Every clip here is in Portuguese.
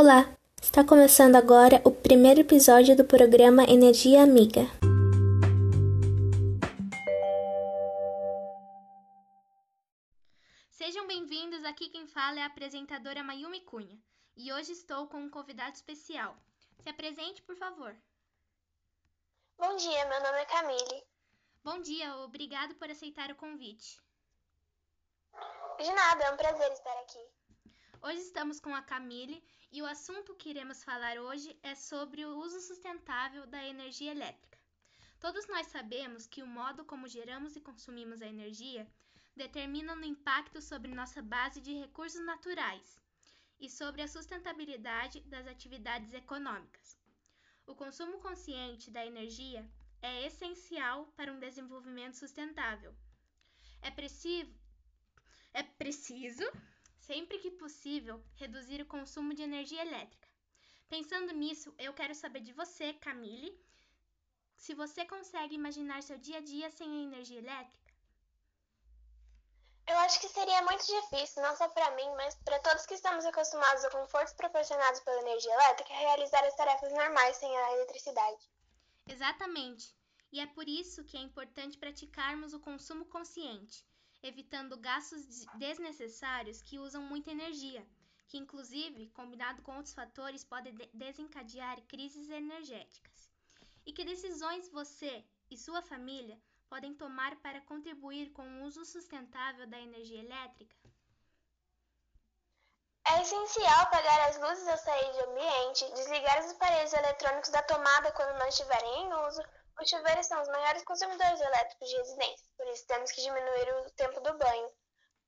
Olá! Está começando agora o primeiro episódio do programa Energia Amiga. Sejam bem-vindos. Aqui quem fala é a apresentadora Mayumi Cunha e hoje estou com um convidado especial. Se apresente, por favor. Bom dia, meu nome é Camille. Bom dia, obrigado por aceitar o convite. De nada, é um prazer estar aqui. Hoje estamos com a Camille e o assunto que iremos falar hoje é sobre o uso sustentável da energia elétrica. Todos nós sabemos que o modo como geramos e consumimos a energia determina o impacto sobre nossa base de recursos naturais e sobre a sustentabilidade das atividades econômicas. O consumo consciente da energia é essencial para um desenvolvimento sustentável. É preciso, é preciso sempre que possível, reduzir o consumo de energia elétrica. Pensando nisso, eu quero saber de você, Camille, se você consegue imaginar seu dia a dia sem a energia elétrica. Eu acho que seria muito difícil, não só para mim, mas para todos que estamos acostumados a confortos proporcionados pela energia elétrica, realizar as tarefas normais sem a eletricidade. Exatamente. E é por isso que é importante praticarmos o consumo consciente, evitando gastos desnecessários que usam muita energia, que inclusive, combinado com outros fatores, podem desencadear crises energéticas. E que decisões você e sua família podem tomar para contribuir com o uso sustentável da energia elétrica? É essencial apagar as luzes ao sair do ambiente, desligar os aparelhos eletrônicos da tomada quando não estiverem em uso, os chuveiros são os maiores consumidores elétricos de residência, por isso temos que diminuir o tempo do banho.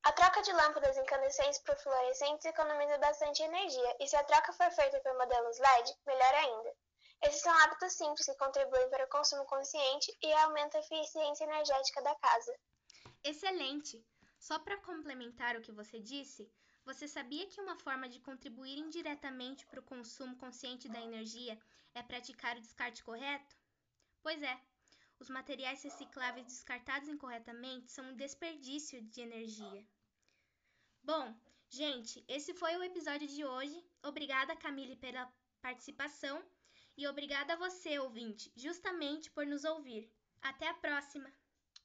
A troca de lâmpadas incandescentes por fluorescentes economiza bastante energia, e se a troca for feita por modelos LED, melhor ainda. Esses são hábitos simples que contribuem para o consumo consciente e aumentam a eficiência energética da casa. Excelente! Só para complementar o que você disse, você sabia que uma forma de contribuir indiretamente para o consumo consciente da energia é praticar o descarte correto? Pois é, os materiais recicláveis descartados incorretamente são um desperdício de energia. Bom, gente, esse foi o episódio de hoje. Obrigada, Camille, pela participação e obrigada a você, ouvinte, justamente por nos ouvir. Até a próxima!